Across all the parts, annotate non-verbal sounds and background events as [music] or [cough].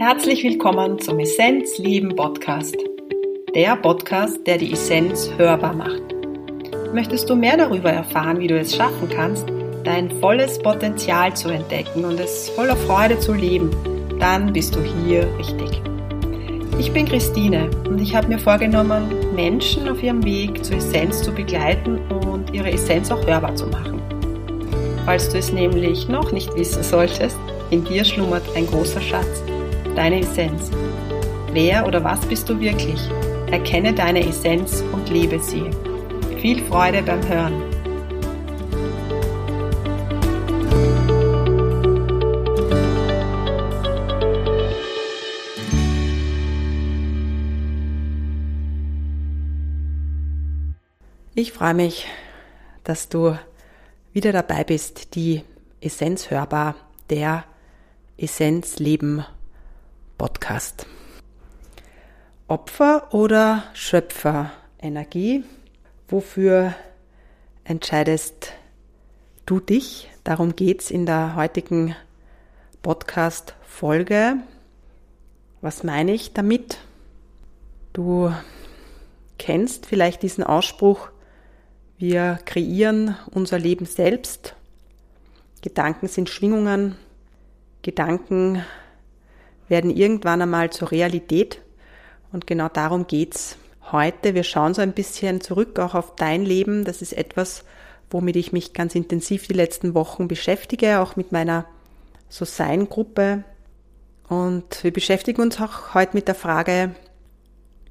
Herzlich willkommen zum Essenz Leben Podcast. Der Podcast, der die Essenz hörbar macht. Möchtest du mehr darüber erfahren, wie du es schaffen kannst, dein volles Potenzial zu entdecken und es voller Freude zu leben, dann bist du hier richtig. Ich bin Christine und ich habe mir vorgenommen, Menschen auf ihrem Weg zur Essenz zu begleiten und ihre Essenz auch hörbar zu machen. Falls du es nämlich noch nicht wissen solltest, in dir schlummert ein großer Schatz, deine Essenz. Wer oder was bist du wirklich? Erkenne deine Essenz und lebe sie. Viel Freude beim Hören. Ich freue mich, dass du wieder dabei bist, die Essenz hörbar, der Essenz Leben Podcast. Opfer oder Schöpfer Energie? Wofür entscheidest du dich? Darum geht's in der heutigen Podcast Folge. Was meine ich damit? Du kennst vielleicht diesen Ausspruch, wir kreieren unser Leben selbst. Gedanken sind Schwingungen. Gedanken werden irgendwann einmal zur Realität. Und genau darum geht's heute. Wir schauen so ein bisschen zurück auch auf dein Leben. Das ist etwas, womit ich mich ganz intensiv die letzten Wochen beschäftige, auch mit meiner So Sein Gruppe. Und wir beschäftigen uns auch heute mit der Frage,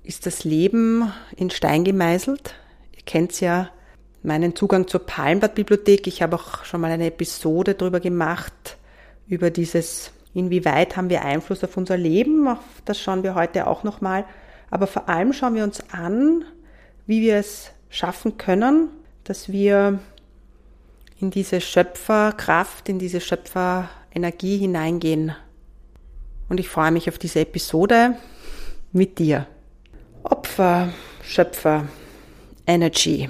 ist das Leben in Stein gemeißelt? Ihr kennt's ja meinen Zugang zur Palmblatt-Bibliothek. Ich habe auch schon mal eine Episode darüber gemacht, über dieses, inwieweit haben wir Einfluss auf unser Leben. Auf das schauen wir heute auch nochmal. Aber vor allem schauen wir uns an, wie wir es schaffen können, dass wir in diese Schöpferkraft, in diese Schöpferenergie hineingehen. Und ich freue mich auf diese Episode mit dir. Opfer, Schöpfer, Energy.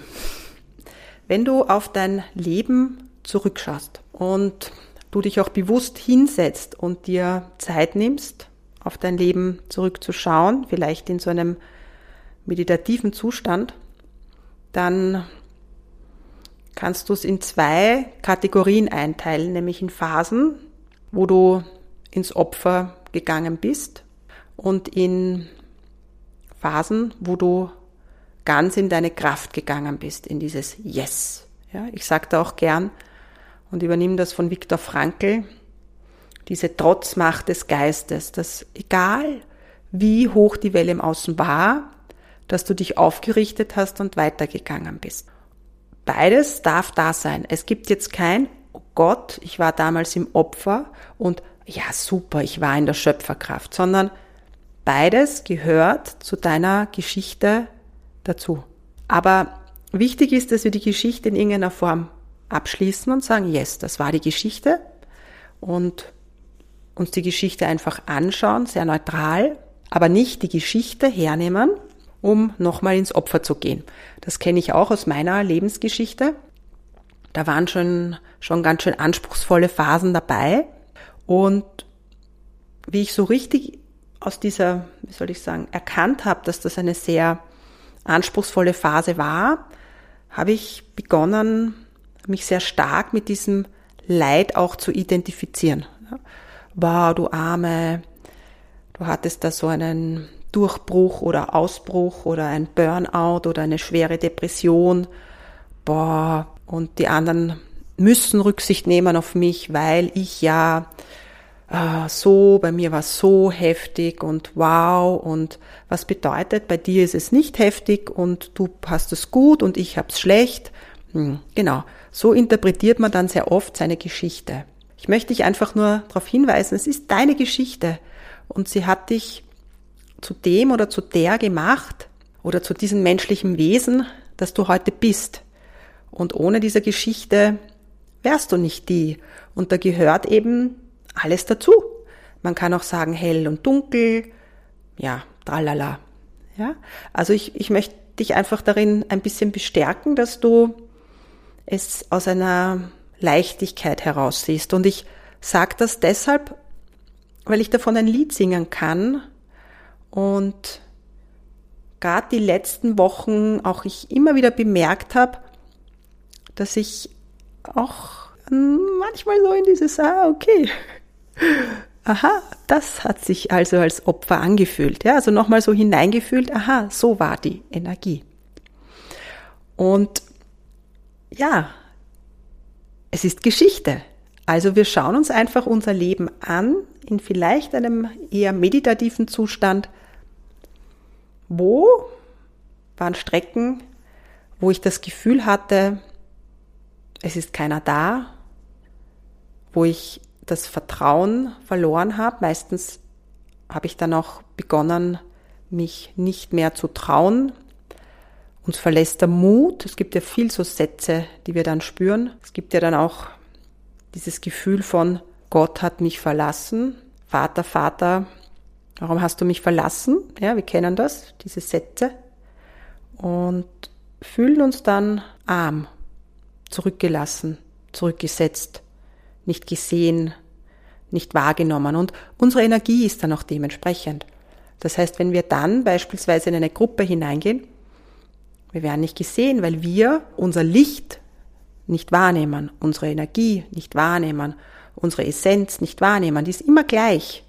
Wenn du auf dein Leben zurückschaust und du dich auch bewusst hinsetzt und dir Zeit nimmst, auf dein Leben zurückzuschauen, vielleicht in so einem meditativen Zustand, dann kannst du es in zwei Kategorien einteilen, nämlich in Phasen, wo du ins Opfer gegangen bist und in Phasen, wo du ganz in deine Kraft gegangen bist, in dieses Yes. Ja, ich sage da auch gern und übernehme das von Viktor Frankl, diese Trotzmacht des Geistes, dass egal wie hoch die Welle im Außen war, dass du dich aufgerichtet hast und weitergegangen bist. Beides darf da sein. Es gibt jetzt kein, oh Gott, ich war damals im Opfer und ja, super, ich war in der Schöpferkraft, sondern beides gehört zu deiner Geschichte dazu. Aber wichtig ist, dass wir die Geschichte in irgendeiner Form abschließen und sagen, yes, das war die Geschichte und uns die Geschichte einfach anschauen, sehr neutral, aber nicht die Geschichte hernehmen, um nochmal ins Opfer zu gehen. Das kenne ich auch aus meiner Lebensgeschichte. Da waren schon, schon ganz schön anspruchsvolle Phasen dabei. Und wie ich so richtig aus dieser, wie soll ich sagen, erkannt habe, dass das eine sehr anspruchsvolle Phase war, habe ich begonnen, mich sehr stark mit diesem Leid auch zu identifizieren. Wow, du Arme, du hattest da so einen Durchbruch oder Ausbruch oder ein Burnout oder eine schwere Depression. Boah, und die anderen müssen Rücksicht nehmen auf mich, weil ich ja äh, so, bei mir war es so heftig und wow und was bedeutet, bei dir ist es nicht heftig und du hast es gut und ich hab's schlecht. Hm, genau, so interpretiert man dann sehr oft seine Geschichte. Ich möchte dich einfach nur darauf hinweisen, es ist deine Geschichte und sie hat dich zu dem oder zu der gemacht oder zu diesem menschlichen Wesen, das du heute bist. Und ohne diese Geschichte wärst du nicht die. Und da gehört eben alles dazu. Man kann auch sagen hell und dunkel, ja, tralala. Ja, also ich, ich möchte dich einfach darin ein bisschen bestärken, dass du es aus einer Leichtigkeit heraus siehst. Und ich sage das deshalb, weil ich davon ein Lied singen kann und gerade die letzten Wochen auch ich immer wieder bemerkt habe, dass ich auch manchmal so in dieses, ah, okay, aha, das hat sich also als Opfer angefühlt. Ja, also nochmal so hineingefühlt, aha, so war die Energie. Und ja, es ist Geschichte. Also wir schauen uns einfach unser Leben an in vielleicht einem eher meditativen Zustand. Wo waren Strecken, wo ich das Gefühl hatte, es ist keiner da, wo ich das Vertrauen verloren habe. Meistens habe ich dann auch begonnen, mich nicht mehr zu trauen. Uns verlässt der Mut. Es gibt ja viel so Sätze, die wir dann spüren. Es gibt ja dann auch dieses Gefühl von Gott hat mich verlassen. Vater, Vater, warum hast du mich verlassen? Ja, wir kennen das, diese Sätze. Und fühlen uns dann arm, zurückgelassen, zurückgesetzt, nicht gesehen, nicht wahrgenommen. Und unsere Energie ist dann auch dementsprechend. Das heißt, wenn wir dann beispielsweise in eine Gruppe hineingehen, wir werden nicht gesehen, weil wir unser Licht nicht wahrnehmen, unsere Energie nicht wahrnehmen, unsere Essenz nicht wahrnehmen. Die ist immer gleich.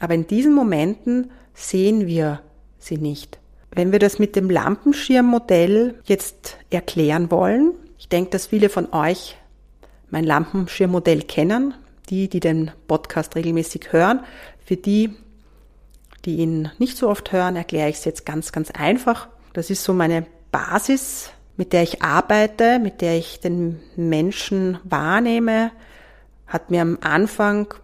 Aber in diesen Momenten sehen wir sie nicht. Wenn wir das mit dem Lampenschirmmodell jetzt erklären wollen, ich denke, dass viele von euch mein Lampenschirmmodell kennen, die, die den Podcast regelmäßig hören. Für die, die ihn nicht so oft hören, erkläre ich es jetzt ganz, ganz einfach. Das ist so meine Basis, mit der ich arbeite, mit der ich den Menschen wahrnehme, hat mir am Anfang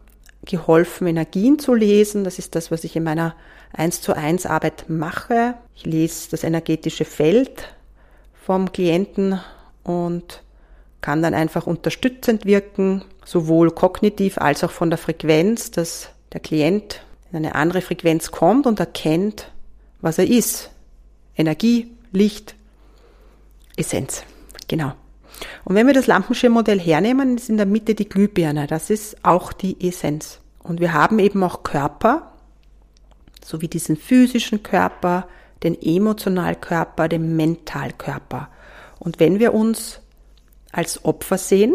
geholfen, Energien zu lesen. Das ist das, was ich in meiner 1 zu 1 Arbeit mache. Ich lese das energetische Feld vom Klienten und kann dann einfach unterstützend wirken, sowohl kognitiv als auch von der Frequenz, dass der Klient in eine andere Frequenz kommt und erkennt, was er ist. Energie, Licht, Essenz. Genau. Und wenn wir das Lampenschirmmodell hernehmen, ist in der Mitte die Glühbirne. Das ist auch die Essenz. Und wir haben eben auch Körper, so wie diesen physischen Körper, den Emotionalkörper, den Mentalkörper. Und wenn wir uns als Opfer sehen,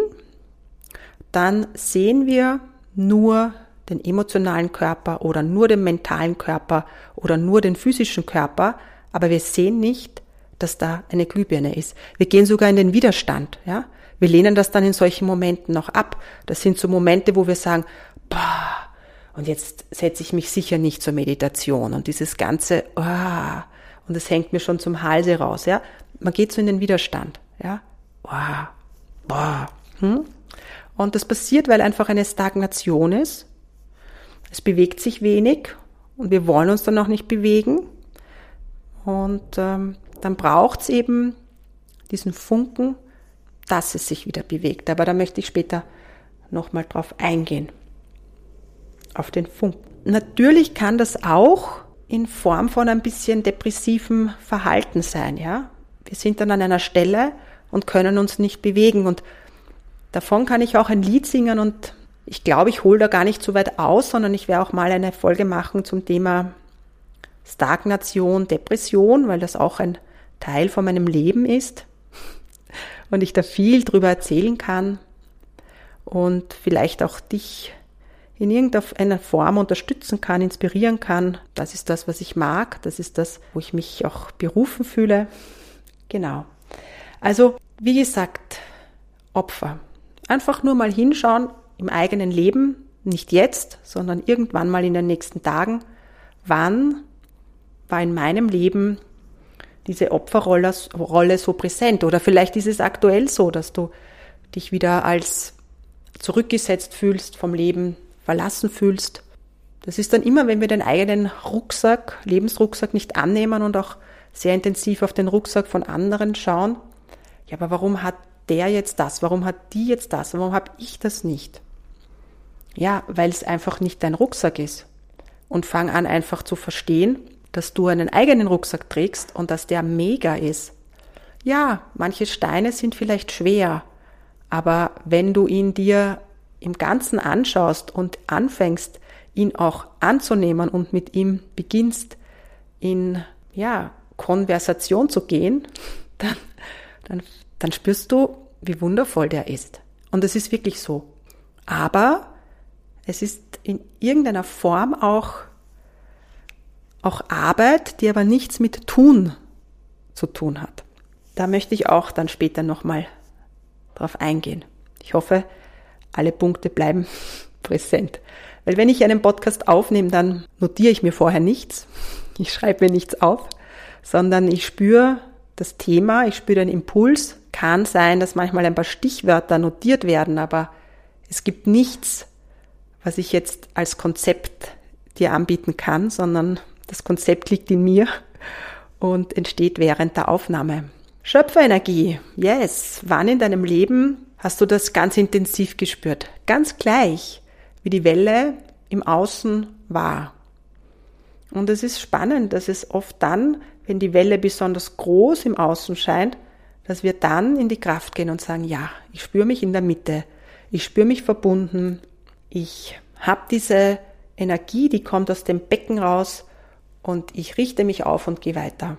dann sehen wir nur den emotionalen Körper oder nur den mentalen Körper oder nur den physischen Körper, aber wir sehen nicht, dass da eine Glühbirne ist. Wir gehen sogar in den Widerstand, ja. Wir lehnen das dann in solchen Momenten noch ab. Das sind so Momente, wo wir sagen, boah, und jetzt setze ich mich sicher nicht zur Meditation und dieses ganze, oh, und es hängt mir schon zum Halse raus, ja. Man geht so in den Widerstand, ja. Boah, boah, hm? Und das passiert, weil einfach eine Stagnation ist. Es bewegt sich wenig und wir wollen uns dann auch nicht bewegen. Und ähm, dann braucht es eben diesen Funken, dass es sich wieder bewegt. Aber da möchte ich später nochmal drauf eingehen. Auf den Funken. Natürlich kann das auch in Form von ein bisschen depressivem Verhalten sein, ja. Wir sind dann an einer Stelle und können uns nicht bewegen und davon kann ich auch ein Lied singen und ich glaube, ich hole da gar nicht so weit aus, sondern ich werde auch mal eine Folge machen zum Thema Stagnation, Depression, weil das auch ein Teil von meinem Leben ist und ich da viel drüber erzählen kann und vielleicht auch dich in irgendeiner Form unterstützen kann, inspirieren kann. Das ist das, was ich mag. Das ist das, wo ich mich auch berufen fühle. Genau. Also, wie gesagt, Opfer. Einfach nur mal hinschauen im eigenen Leben, nicht jetzt, sondern irgendwann mal in den nächsten Tagen. Wann war in meinem Leben diese Opferrolle Rolle so präsent. Oder vielleicht ist es aktuell so, dass du dich wieder als zurückgesetzt fühlst, vom Leben verlassen fühlst. Das ist dann immer, wenn wir den eigenen Rucksack, Lebensrucksack nicht annehmen und auch sehr intensiv auf den Rucksack von anderen schauen. Ja, aber warum hat der jetzt das? Warum hat die jetzt das? Warum habe ich das nicht? Ja, weil es einfach nicht dein Rucksack ist. Und fang an einfach zu verstehen, dass du einen eigenen Rucksack trägst und dass der mega ist. Ja, manche Steine sind vielleicht schwer, aber wenn du ihn dir im Ganzen anschaust und anfängst, ihn auch anzunehmen und mit ihm beginnst, in, ja, Konversation zu gehen, [laughs] dann, dann, dann spürst du, wie wundervoll der ist. Und es ist wirklich so. Aber es ist in irgendeiner Form auch, auch Arbeit, die aber nichts mit Tun zu tun hat. Da möchte ich auch dann später nochmal drauf eingehen. Ich hoffe, alle Punkte bleiben [laughs] präsent. Weil wenn ich einen Podcast aufnehme, dann notiere ich mir vorher nichts. Ich schreibe mir nichts auf, sondern ich spüre das Thema, ich spüre den Impuls. Kann sein, dass manchmal ein paar Stichwörter notiert werden, aber es gibt nichts, was ich jetzt als Konzept dir anbieten kann, sondern das Konzept liegt in mir und entsteht während der Aufnahme. Schöpferenergie, yes. Wann in deinem Leben hast du das ganz intensiv gespürt? Ganz gleich, wie die Welle im Außen war. Und es ist spannend, dass es oft dann, wenn die Welle besonders groß im Außen scheint, dass wir dann in die Kraft gehen und sagen, ja, ich spüre mich in der Mitte, ich spüre mich verbunden, ich habe diese Energie, die kommt aus dem Becken raus und ich richte mich auf und gehe weiter.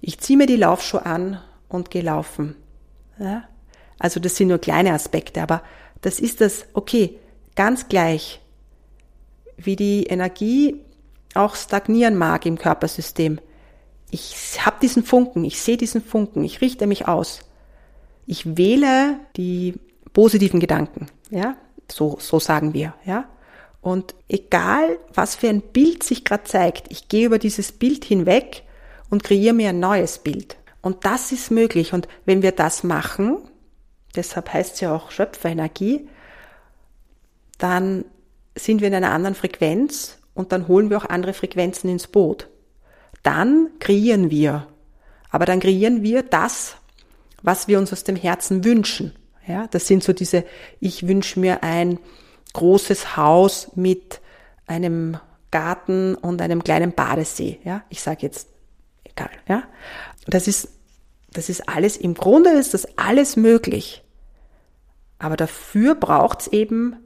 Ich ziehe mir die Laufschuhe an und gehe laufen. Ja? Also das sind nur kleine Aspekte, aber das ist das, okay, ganz gleich, wie die Energie auch stagnieren mag im Körpersystem. Ich habe diesen Funken, ich sehe diesen Funken, ich richte mich aus. Ich wähle die positiven Gedanken, ja, so, so sagen wir, ja. Und egal, was für ein Bild sich gerade zeigt, ich gehe über dieses Bild hinweg und kreiere mir ein neues Bild. Und das ist möglich. Und wenn wir das machen, deshalb heißt es ja auch Schöpferenergie, dann sind wir in einer anderen Frequenz und dann holen wir auch andere Frequenzen ins Boot. Dann kreieren wir. Aber dann kreieren wir das, was wir uns aus dem Herzen wünschen. Ja, das sind so diese, ich wünsche mir ein großes Haus mit einem Garten und einem kleinen Badesee. Ja, ich sage jetzt egal. Ja, das ist, das ist alles, im Grunde ist das alles möglich. Aber dafür braucht es eben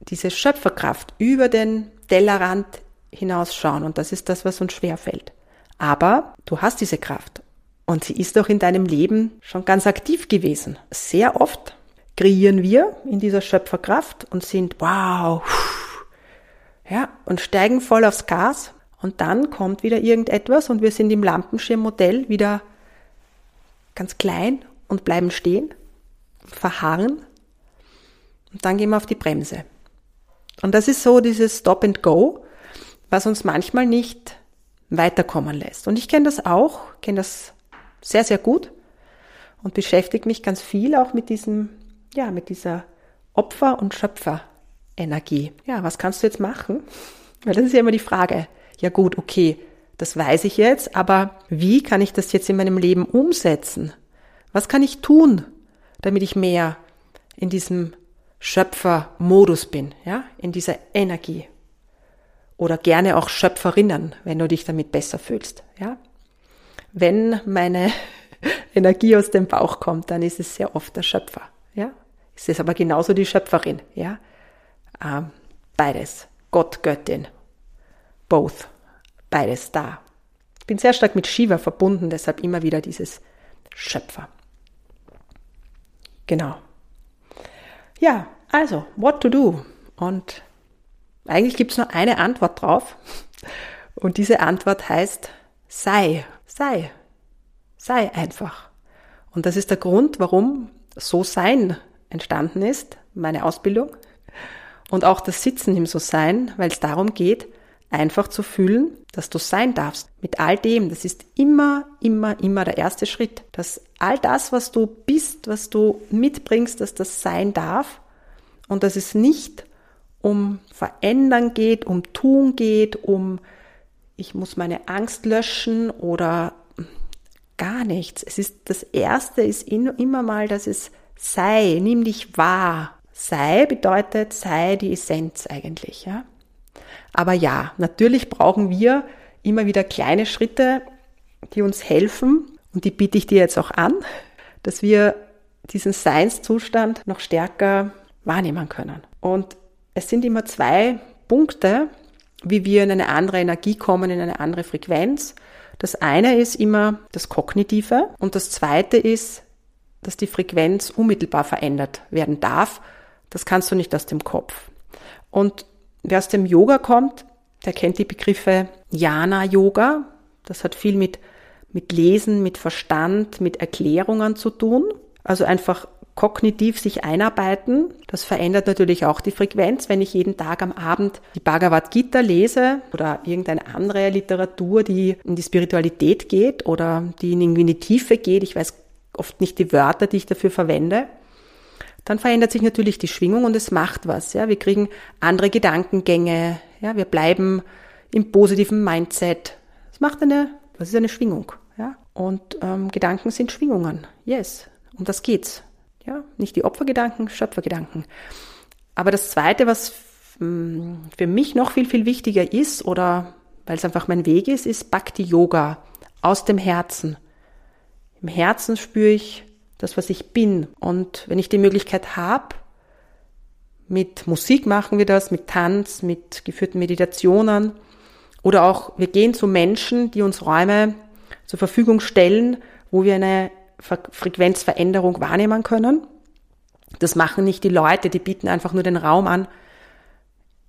diese Schöpferkraft über den Tellerrand hinausschauen. Und das ist das, was uns schwerfällt. Aber du hast diese Kraft. Und sie ist auch in deinem Leben schon ganz aktiv gewesen. Sehr oft kreieren wir in dieser Schöpferkraft und sind wow, ja, und steigen voll aufs Gas und dann kommt wieder irgendetwas und wir sind im Lampenschirmmodell wieder ganz klein und bleiben stehen, verharren und dann gehen wir auf die Bremse. Und das ist so dieses Stop and Go, was uns manchmal nicht weiterkommen lässt. Und ich kenne das auch, kenne das sehr, sehr gut und beschäftige mich ganz viel auch mit diesem, ja, mit dieser Opfer- und Schöpferenergie. Ja, was kannst du jetzt machen? [laughs] Weil das ist ja immer die Frage ja gut, okay, das weiß ich jetzt, aber wie kann ich das jetzt in meinem Leben umsetzen? Was kann ich tun, damit ich mehr in diesem Schöpfermodus bin, ja, in dieser Energie? Oder gerne auch Schöpferinnen, wenn du dich damit besser fühlst, ja? Wenn meine [laughs] Energie aus dem Bauch kommt, dann ist es sehr oft der Schöpfer, ja? Es ist aber genauso die Schöpferin, ja? Ähm, beides. Gott, Göttin, both, beides da. Ich bin sehr stark mit Shiva verbunden, deshalb immer wieder dieses Schöpfer. Genau. Ja, also, what to do? Und eigentlich gibt es nur eine Antwort drauf. Und diese Antwort heißt, sei, sei, sei einfach. Und das ist der Grund, warum So Sein entstanden ist, meine Ausbildung. Und auch das Sitzen im So Sein, weil es darum geht, einfach zu fühlen, dass du sein darfst. Mit all dem, das ist immer, immer, immer der erste Schritt. Dass all das, was du bist, was du mitbringst, dass das sein darf und dass es nicht um Verändern geht, um Tun geht, um ich muss meine Angst löschen oder gar nichts. Es ist das erste ist immer mal, dass es sei, nimm dich wahr. Sei bedeutet sei die Essenz eigentlich, ja? Aber ja, natürlich brauchen wir immer wieder kleine Schritte, die uns helfen. Und die biete ich dir jetzt auch an, dass wir diesen Seinszustand noch stärker wahrnehmen können. Und es sind immer zwei Punkte, wie wir in eine andere Energie kommen, in eine andere Frequenz. Das eine ist immer das Kognitive und das zweite ist, dass die Frequenz unmittelbar verändert werden darf. Das kannst du nicht aus dem Kopf. Und wer aus dem Yoga kommt, der kennt die Begriffe Jana Yoga. Das hat viel mit, mit Lesen, mit Verstand, mit Erklärungen zu tun. Also einfach kognitiv sich einarbeiten. Das verändert natürlich auch die Frequenz. Wenn ich jeden Tag am Abend die Bhagavad Gita lese oder irgendeine andere Literatur, die in die Spiritualität geht oder die irgendwie in die Tiefe geht, ich weiß oft nicht die Wörter, die ich dafür verwende, dann verändert sich natürlich die Schwingung und es macht was. Ja, wir kriegen andere Gedankengänge. Ja, wir bleiben im positiven Mindset. Es macht eine, was ist eine Schwingung? Ja, und ähm, Gedanken sind Schwingungen. Yes, um das geht's. Ja, nicht die Opfergedanken, Schöpfergedanken. Aber das Zweite, was hm, für mich noch viel, viel wichtiger ist oder weil es einfach mein Weg ist, ist Bhakti Yoga aus dem Herzen. Im Herzen spüre ich das, was ich bin. Und wenn ich die Möglichkeit habe, mit Musik machen wir das, mit Tanz, mit geführten Meditationen oder auch wir gehen zu Menschen, die uns Räume zur Verfügung stellen, wo wir eine Frequenzveränderung wahrnehmen können. Das machen nicht die Leute, die bieten einfach nur den Raum an.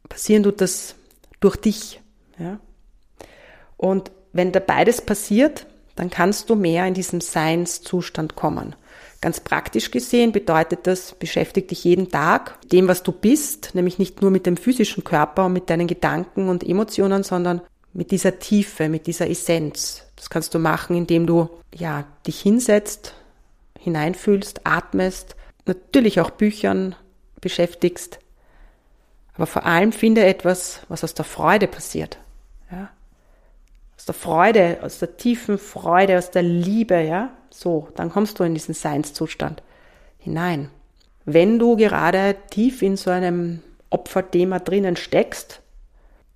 Passieren tut das durch dich. Ja? Und wenn da beides passiert, dann kannst du mehr in diesem Seinszustand kommen. Ganz praktisch gesehen bedeutet das, beschäftige dich jeden Tag mit dem, was du bist, nämlich nicht nur mit dem physischen Körper und mit deinen Gedanken und Emotionen, sondern mit dieser Tiefe, mit dieser Essenz. Das kannst du machen, indem du ja dich hinsetzt, hineinfühlst, atmest, natürlich auch Büchern beschäftigst, aber vor allem finde etwas, was aus der Freude passiert. Aus der Freude, aus der tiefen Freude, aus der Liebe, ja, so, dann kommst du in diesen Seinszustand hinein. Wenn du gerade tief in so einem Opferthema drinnen steckst,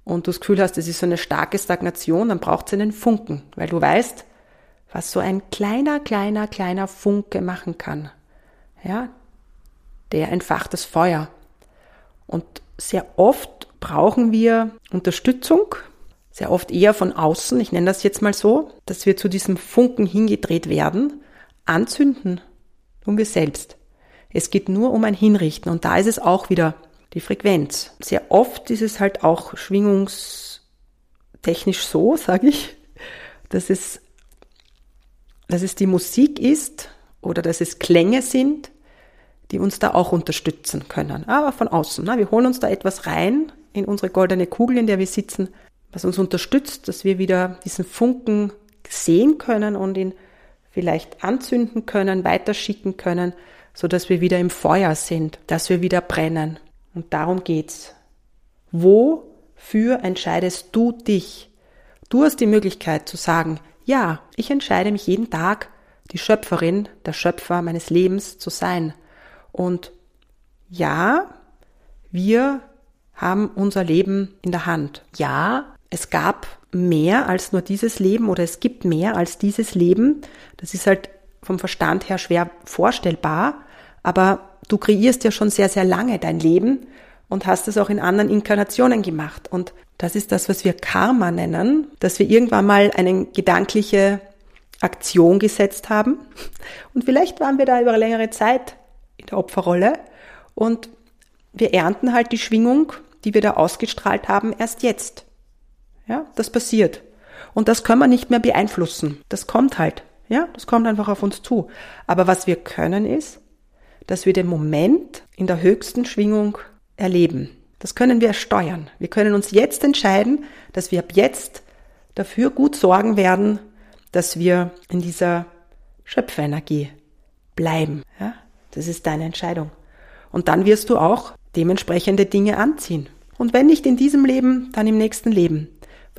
und du das Gefühl hast, es ist so eine starke Stagnation, dann braucht es einen Funken, weil du weißt, was so ein kleiner, kleiner, kleiner Funke machen kann. Ja, der entfacht das Feuer. Und sehr oft brauchen wir Unterstützung, sehr oft eher von außen, ich nenne das jetzt mal so, dass wir zu diesem Funken hingedreht werden, anzünden, tun wir selbst. Es geht nur um ein Hinrichten und da ist es auch wieder die Frequenz. Sehr oft ist es halt auch schwingungstechnisch so, [laughs] sage ich, dass es, dass es die Musik ist oder dass es Klänge sind, die uns da auch unterstützen können. Aber von außen. Na, wir holen uns da etwas rein in unsere goldene Kugel, in der wir sitzen, was uns unterstützt, dass wir wieder diesen Funken sehen können und ihn vielleicht anzünden können, weiterschicken können, so dass wir wieder im Feuer sind, dass wir wieder brennen. Und darum geht's. Wofür entscheidest du dich? Du hast die Möglichkeit zu sagen, ja, ich entscheide mich jeden Tag, die Schöpferin, der Schöpfer meines Lebens zu sein. Und ja, wir haben unser Leben in der Hand. Ja, es gab mehr als nur dieses Leben oder es gibt mehr als dieses Leben. Das ist halt vom Verstand her schwer vorstellbar, aber du kreierst ja schon sehr, sehr lange dein Leben und hast es auch in anderen Inkarnationen gemacht. Und das ist das, was wir Karma nennen, dass wir irgendwann mal eine gedankliche Aktion gesetzt haben. Und vielleicht waren wir da über längere Zeit in der Opferrolle und wir ernten halt die Schwingung, die wir da ausgestrahlt haben, erst jetzt. Ja, das passiert. Und das können wir nicht mehr beeinflussen. Das kommt halt. Ja, das kommt einfach auf uns zu. Aber was wir können ist, dass wir den Moment in der höchsten Schwingung erleben. Das können wir steuern. Wir können uns jetzt entscheiden, dass wir ab jetzt dafür gut sorgen werden, dass wir in dieser Schöpferenergie bleiben. Ja? Das ist deine Entscheidung. Und dann wirst du auch dementsprechende Dinge anziehen. Und wenn nicht in diesem Leben, dann im nächsten Leben.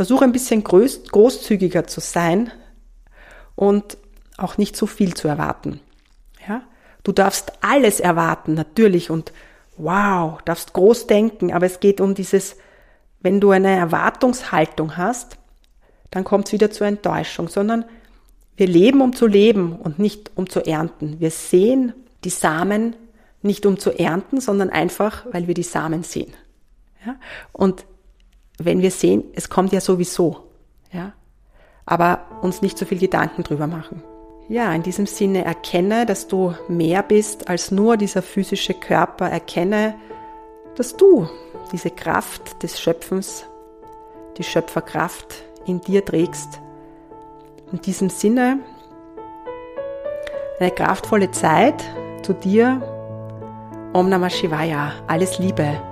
Versuche ein bisschen groß, großzügiger zu sein und auch nicht so viel zu erwarten. Ja? Du darfst alles erwarten, natürlich, und wow, darfst groß denken, aber es geht um dieses, wenn du eine Erwartungshaltung hast, dann kommt es wieder zur Enttäuschung, sondern wir leben, um zu leben und nicht um zu ernten. Wir sehen die Samen nicht um zu ernten, sondern einfach, weil wir die Samen sehen. Ja? Und wenn wir sehen, es kommt ja sowieso, ja, aber uns nicht so viel Gedanken drüber machen. Ja, in diesem Sinne erkenne, dass du mehr bist als nur dieser physische Körper. Erkenne, dass du diese Kraft des Schöpfens, die Schöpferkraft in dir trägst. In diesem Sinne eine kraftvolle Zeit zu dir. Om Namah Shivaya. Alles Liebe.